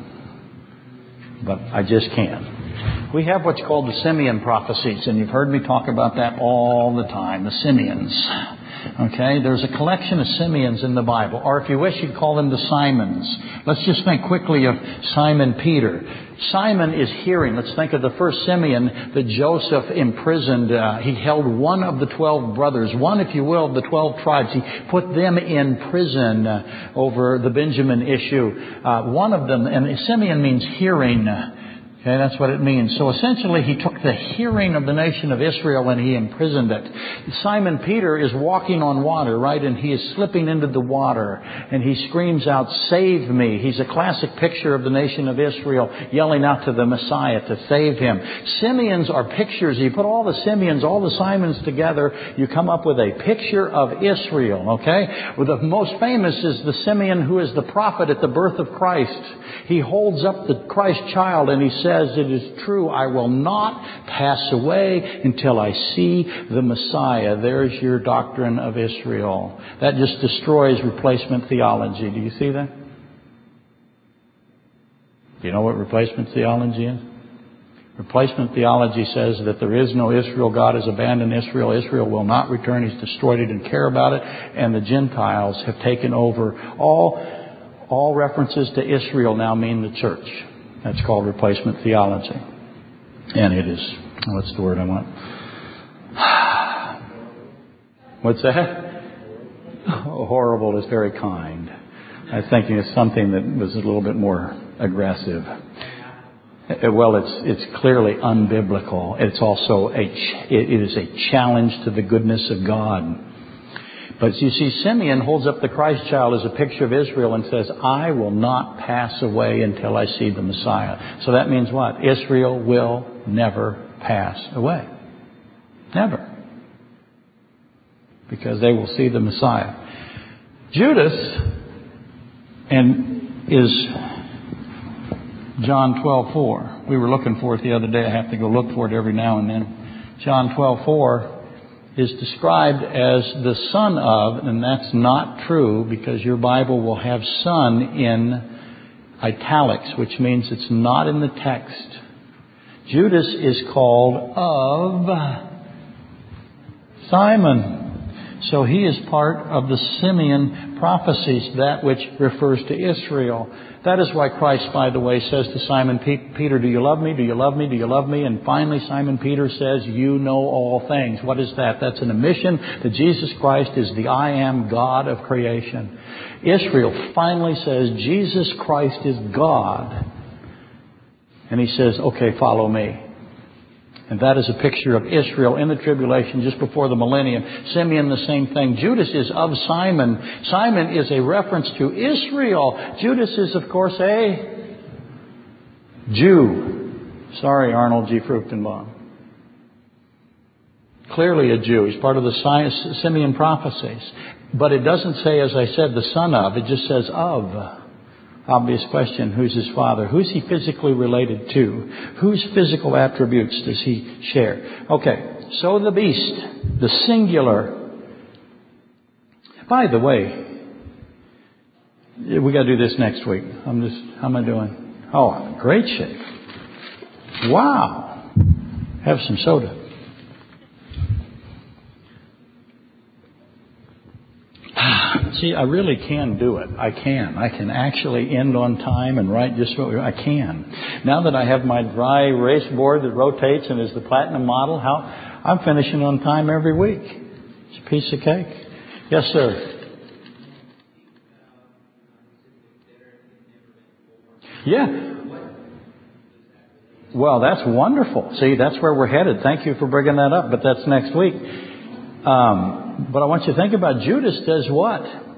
But I just can't. We have what's called the Simeon prophecies, and you've heard me talk about that all the time, the Simeons. Okay, there's a collection of Simeons in the Bible, or if you wish, you'd call them the Simons. Let's just think quickly of Simon Peter. Simon is hearing. Let's think of the first Simeon that Joseph imprisoned. Uh, he held one of the twelve brothers, one, if you will, of the twelve tribes. He put them in prison uh, over the Benjamin issue. Uh, one of them, and Simeon means hearing. Okay, that's what it means. So essentially, he took the hearing of the nation of Israel and he imprisoned it. Simon Peter is walking on water, right? And he is slipping into the water and he screams out, save me. He's a classic picture of the nation of Israel yelling out to the Messiah to save him. Simeons are pictures. You put all the Simeons, all the Simons together, you come up with a picture of Israel, okay? Well, the most famous is the Simeon who is the prophet at the birth of Christ. He holds up the Christ child and he says, says, It is true, I will not pass away until I see the Messiah. There's your doctrine of Israel. That just destroys replacement theology. Do you see that? Do you know what replacement theology is? Replacement theology says that there is no Israel. God has abandoned Israel. Israel will not return. He's destroyed it. Didn't care about it. And the Gentiles have taken over. All, all references to Israel now mean the church. That's called replacement theology. And it is, what's the word I want? What's that? Oh, horrible is very kind. I think it's something that was a little bit more aggressive. Uh, well, it's it's clearly unbiblical. It's also a it is a challenge to the goodness of God. But you see, Simeon holds up the Christ child as a picture of Israel and says, I will not pass away until I see the Messiah. So that means what? Israel will never pass away. Never. Because they will see the Messiah. Judas and is John 12:4. We were looking for it the other day. I have to go look for it every now and then. John 12:4 is described as the son of, and that's not true because your Bible will have son in italics, which means it's not in the text. Judas is called of Simon. So he is part of the Simeon prophecies, that which refers to Israel. That is why Christ, by the way, says to Simon Peter, Do you love me? Do you love me? Do you love me? And finally, Simon Peter says, You know all things. What is that? That's an admission that Jesus Christ is the I am God of creation. Israel finally says, Jesus Christ is God. And he says, Okay, follow me. And that is a picture of Israel in the tribulation just before the millennium. Simeon, the same thing. Judas is of Simon. Simon is a reference to Israel. Judas is, of course, a Jew. Sorry, Arnold G. Fruchtenbaum. Clearly a Jew. He's part of the Simeon prophecies. But it doesn't say, as I said, the son of. It just says of. Obvious question who's his father? Who's he physically related to? Whose physical attributes does he share? Okay, so the beast, the singular. By the way, we got to do this next week. I'm just, how am I doing? Oh, great shape. Wow. Have some soda. See, I really can do it. I can. I can actually end on time and write just what I can. Now that I have my dry erase board that rotates and is the platinum model, how I'm finishing on time every week. It's a piece of cake. Yes, sir. Yeah. Well, that's wonderful. See, that's where we're headed. Thank you for bringing that up, but that's next week. Um, but I want you to think about Judas does what?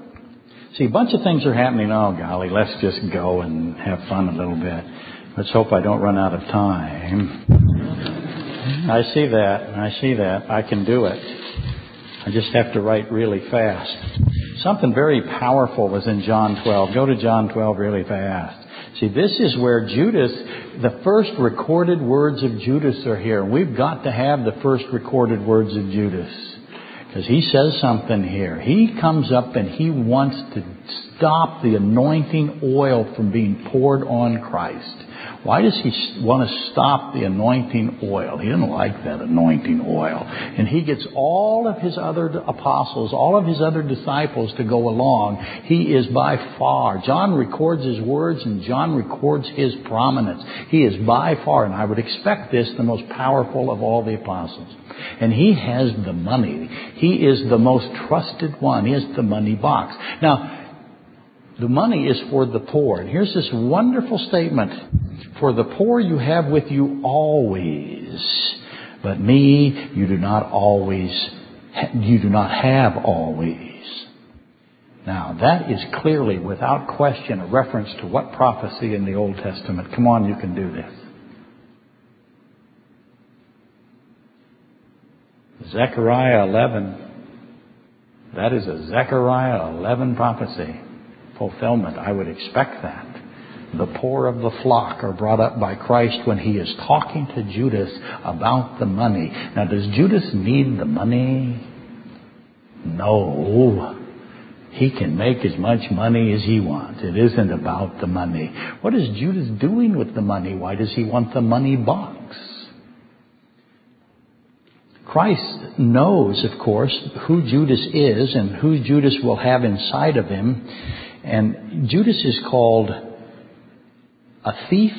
See, a bunch of things are happening. Oh, golly, let's just go and have fun a little bit. Let's hope I don't run out of time. I see that. I see that. I can do it. I just have to write really fast. Something very powerful was in John 12. Go to John 12 really fast. See, this is where Judas, the first recorded words of Judas are here. We've got to have the first recorded words of Judas. Because he says something here. He comes up and he wants to stop the anointing oil from being poured on Christ. Why does he want to stop the anointing oil? He didn't like that anointing oil. And he gets all of his other apostles, all of his other disciples to go along. He is by far, John records his words and John records his prominence. He is by far, and I would expect this, the most powerful of all the apostles. And he has the money. He is the most trusted one. He has the money box. Now, the money is for the poor. And here's this wonderful statement. For the poor you have with you always, but me you do not always, you do not have always. Now that is clearly, without question, a reference to what prophecy in the Old Testament? Come on, you can do this. Zechariah 11. That is a Zechariah 11 prophecy fulfillment. I would expect that. The poor of the flock are brought up by Christ when he is talking to Judas about the money. Now, does Judas need the money? No. He can make as much money as he wants. It isn't about the money. What is Judas doing with the money? Why does he want the money box? Christ knows, of course, who Judas is and who Judas will have inside of him. And Judas is called a thief,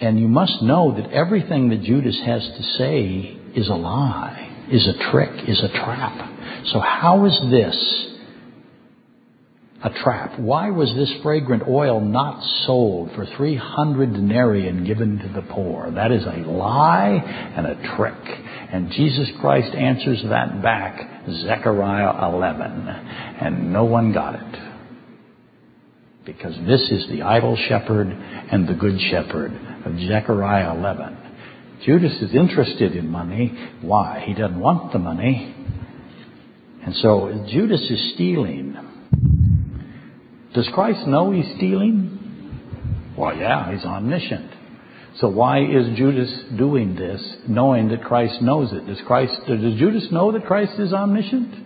and you must know that everything that Judas has to say is a lie, is a trick, is a trap. So how is this a trap? Why was this fragrant oil not sold for 300 denarii and given to the poor? That is a lie and a trick. And Jesus Christ answers that back, Zechariah 11. And no one got it because this is the idle shepherd and the good shepherd of Zechariah 11. Judas is interested in money. Why? He doesn't want the money. And so Judas is stealing. Does Christ know he's stealing? Well, yeah, he's omniscient. So why is Judas doing this, knowing that Christ knows it? Does Christ, does Judas know that Christ is omniscient?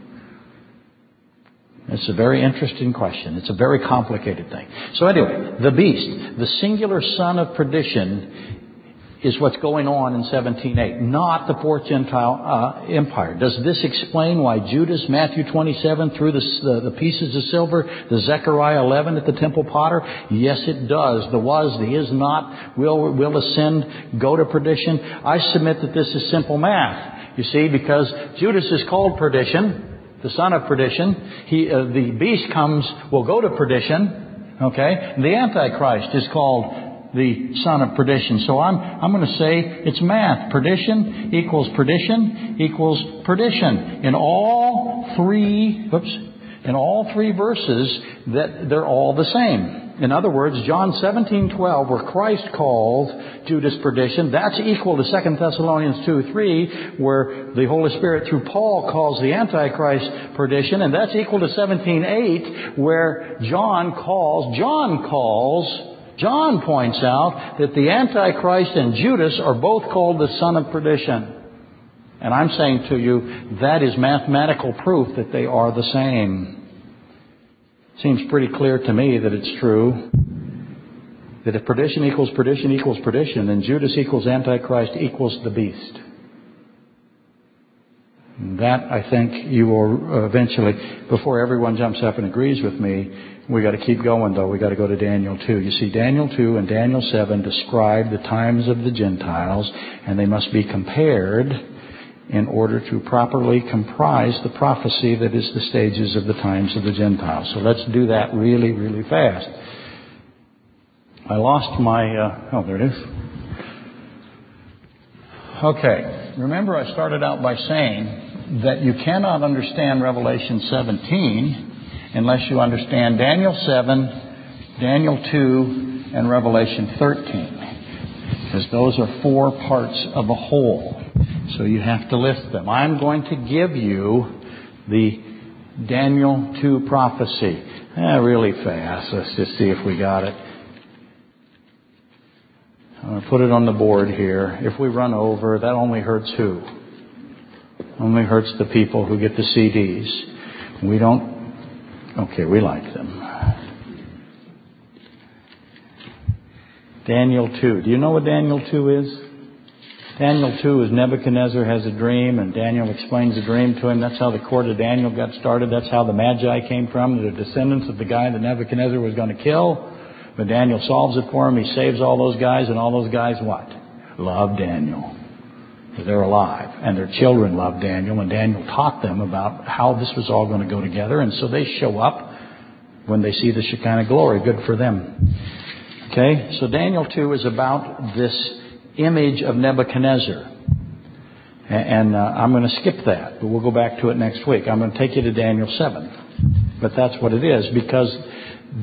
It's a very interesting question. It's a very complicated thing. So anyway, the beast, the singular son of perdition, is what's going on in 17:8, not the fourth Gentile uh, empire. Does this explain why Judas, Matthew 27, threw the, the, the, pieces of silver, the Zechariah 11 at the temple potter? Yes, it does. The was, the is not, will, will ascend, go to perdition. I submit that this is simple math. You see, because Judas is called perdition the son of perdition. He, uh, the beast comes, will go to perdition. Okay? The Antichrist is called the son of perdition. So I'm, I'm going to say it's math. Perdition equals perdition equals perdition. In all three, whoops, in all three verses, that they're all the same. In other words, John 17:12, where Christ calls Judas perdition, that's equal to 2 Thessalonians 2:3, where the Holy Spirit through Paul calls the Antichrist perdition, and that's equal to 17:8, where John calls, John calls, John points out that the Antichrist and Judas are both called the son of perdition. And I'm saying to you, that is mathematical proof that they are the same. Seems pretty clear to me that it's true that if perdition equals perdition equals perdition, then Judas equals Antichrist equals the beast. That, I think, you will eventually, before everyone jumps up and agrees with me, we got to keep going though. We got to go to Daniel 2. You see, Daniel 2 and Daniel 7 describe the times of the Gentiles, and they must be compared in order to properly comprise the prophecy that is the stages of the times of the Gentiles. So let's do that really, really fast. I lost my, uh, oh, there it is. Okay. Remember I started out by saying that you cannot understand Revelation 17 unless you understand Daniel 7, Daniel 2, and Revelation 13. Because those are four parts of a whole. So you have to list them. I'm going to give you the Daniel 2 prophecy. Eh, really fast. Let's just see if we got it. I'm going to put it on the board here. If we run over, that only hurts who? Only hurts the people who get the CDs. We don't, okay, we like them. Daniel 2. Do you know what Daniel 2 is? Daniel 2 is Nebuchadnezzar has a dream and Daniel explains the dream to him. That's how the court of Daniel got started. That's how the Magi came from. the descendants of the guy that Nebuchadnezzar was going to kill. But Daniel solves it for him. He saves all those guys and all those guys what? Love Daniel. Because They're alive. And their children love Daniel and Daniel taught them about how this was all going to go together. And so they show up when they see the Shekinah glory. Good for them. Okay, so Daniel 2 is about this image of Nebuchadnezzar. And uh, I'm going to skip that, but we'll go back to it next week. I'm going to take you to Daniel 7. But that's what it is, because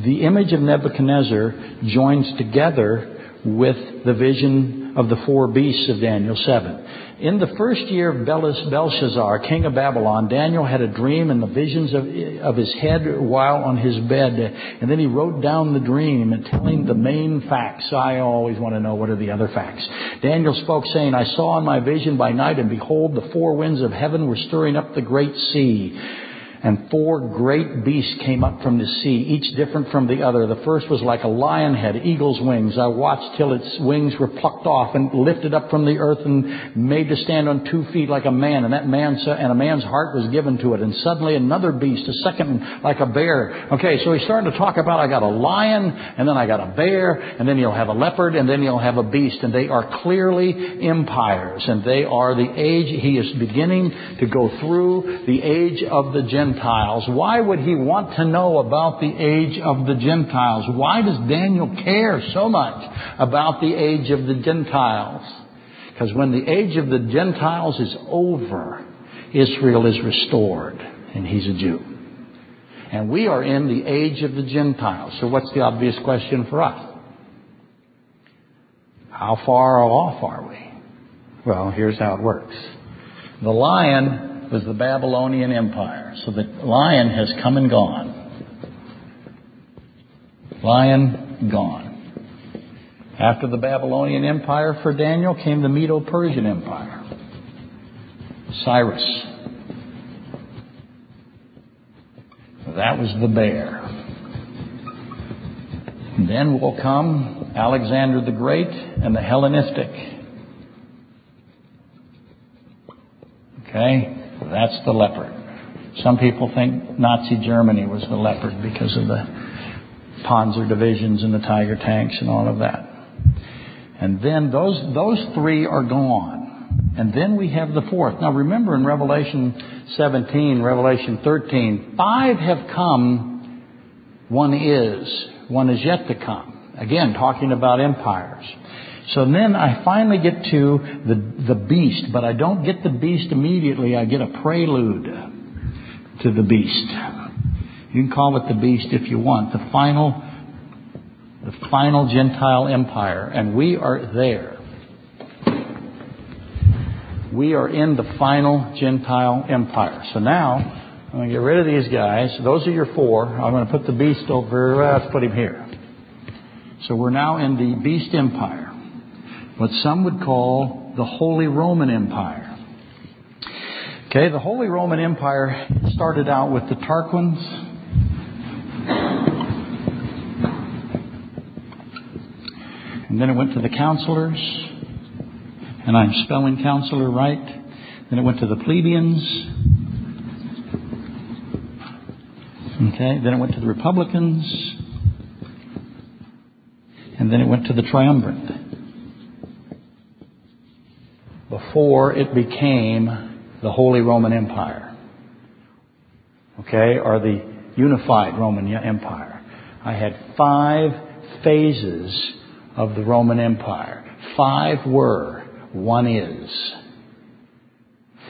the image of Nebuchadnezzar joins together with the vision of the four beasts of Daniel 7. In the first year of Belshazzar, king of Babylon, Daniel had a dream and the visions of, of his head while on his bed. And then he wrote down the dream and telling the main facts. I always want to know what are the other facts. Daniel spoke saying, I saw in my vision by night and behold the four winds of heaven were stirring up the great sea and four great beasts came up from the sea, each different from the other. The first was like a lion head, eagle's wings. I watched till its wings were plucked off and lifted up from the earth and made to stand on two feet like a man. And that man and a man's heart was given to it. And suddenly another beast, a second like a bear. Okay, so he's starting to talk about I got a lion, and then I got a bear, and then you'll have a leopard, and then you'll have a beast. And they are clearly empires, and they are the age. He is beginning to go through the age of the Gentiles Gentiles. Why would he want to know about the age of the Gentiles? Why does Daniel care so much about the age of the Gentiles? Because when the age of the Gentiles is over, Israel is restored, and he's a Jew. And we are in the age of the Gentiles. So what's the obvious question for us? How far off are we? Well, here's how it works. The lion was the Babylonian Empire. So the lion has come and gone. Lion gone. After the Babylonian Empire for Daniel came the Medo Persian Empire. Cyrus. That was the bear. Then will come Alexander the Great and the Hellenistic. Okay? That's the leopard. Some people think Nazi Germany was the leopard because of the Panzer divisions and the Tiger tanks and all of that. And then those, those three are gone. And then we have the fourth. Now remember in Revelation 17, Revelation 13, five have come, one is, one is yet to come. Again, talking about empires. So then I finally get to the, the beast, but I don't get the beast immediately. I get a prelude to the beast. You can call it the beast if you want. The final, the final Gentile empire. And we are there. We are in the final Gentile empire. So now, I'm going to get rid of these guys. Those are your four. I'm going to put the beast over, uh, let's put him here. So we're now in the beast empire what some would call the Holy Roman Empire. Okay, the Holy Roman Empire started out with the Tarquins. And then it went to the counselors. And I'm spelling counselor right. Then it went to the plebeians. Okay, then it went to the republicans. And then it went to the triumvirate before it became the Holy Roman Empire. Okay, or the unified Roman Empire. I had five phases of the Roman Empire. Five were, one is.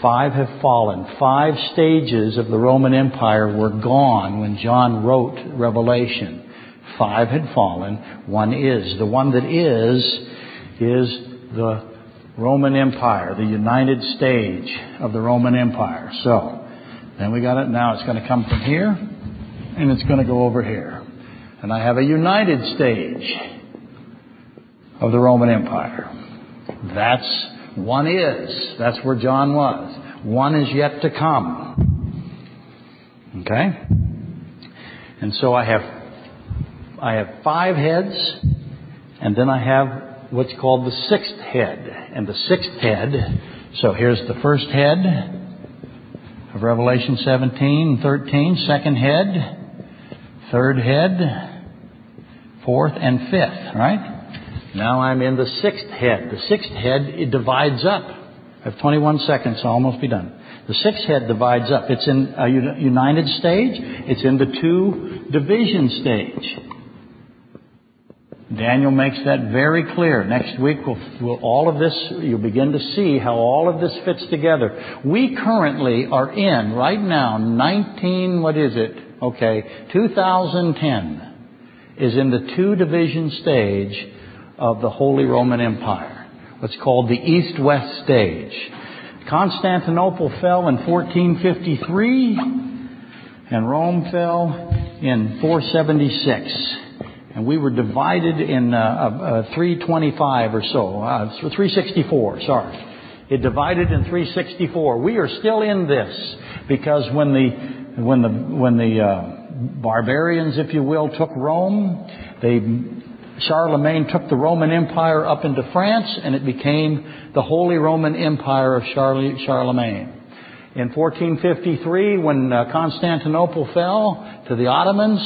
Five have fallen. Five stages of the Roman Empire were gone when John wrote Revelation. Five had fallen. One is. The one that is, is the Roman Empire, the united stage of the Roman Empire. So, then we got it. Now it's going to come from here, and it's going to go over here. And I have a united stage of the Roman Empire. That's one is. That's where John was. One is yet to come. Okay? And so I have I have five heads, And then I have what's called the sixth head. And the sixth head, so here's the first head of Revelation 17 13, second head, third head, fourth and fifth, right? Now I'm in the sixth head. The sixth head, it divides up. I have 21 seconds, I'll almost be done. The sixth head divides up. It's in a united stage. It's in the two division stage. Daniel makes that very clear. Next week, we'll, we'll, all of this, you'll begin to see how all of this fits together. We currently are in, right now, 19, what is it? Okay, 2010 is in the two division stage of the Holy Roman Empire. What's called the East-West stage. Constantinople fell in 1453 and Rome fell in 476. And we were divided in uh, uh, 325 or so, uh, 364, sorry. It divided in 364. We are still in this because when the, when the, when the uh, barbarians, if you will, took Rome, they Charlemagne took the Roman Empire up into France and it became the Holy Roman Empire of Charlemagne. In 1453, when uh, Constantinople fell to the Ottomans,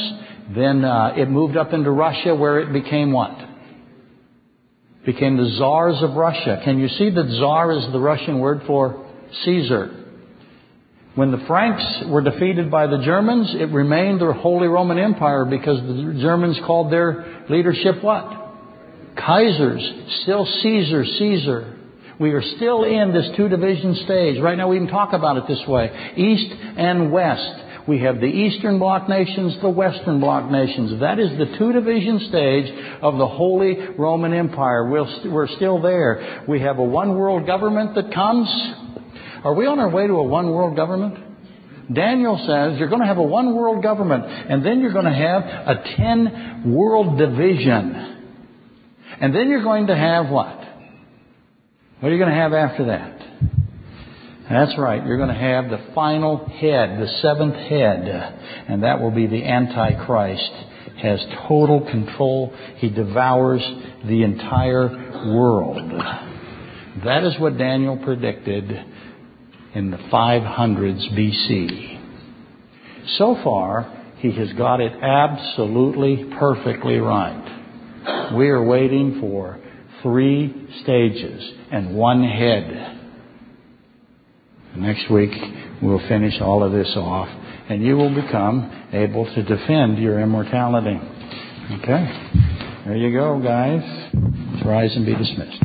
then uh, it moved up into Russia where it became what? Became the Tsars of Russia. Can you see that Tsar is the Russian word for Caesar? When the Franks were defeated by the Germans, it remained the Holy Roman Empire because the Germans called their leadership what? Kaisers. Still Caesar, Caesar. We are still in this two division stage. Right now we can talk about it this way. East and West. We have the Eastern Bloc nations, the Western Bloc nations. That is the two division stage of the Holy Roman Empire. We're still there. We have a one world government that comes. Are we on our way to a one world government? Daniel says you're going to have a one world government, and then you're going to have a ten world division. And then you're going to have what? What are you going to have after that? That's right. You're going to have the final head, the seventh head, and that will be the Antichrist. Has total control. He devours the entire world. That is what Daniel predicted in the 500s BC. So far, he has got it absolutely perfectly right. We are waiting for three stages and one head. Next week, we'll finish all of this off, and you will become able to defend your immortality. Okay? There you go, guys. Let's rise and be dismissed.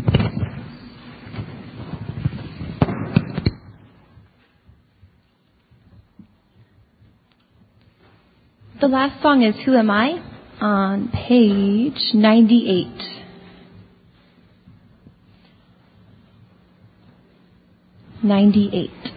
The last song is Who Am I? on page 98. Ninety-eight.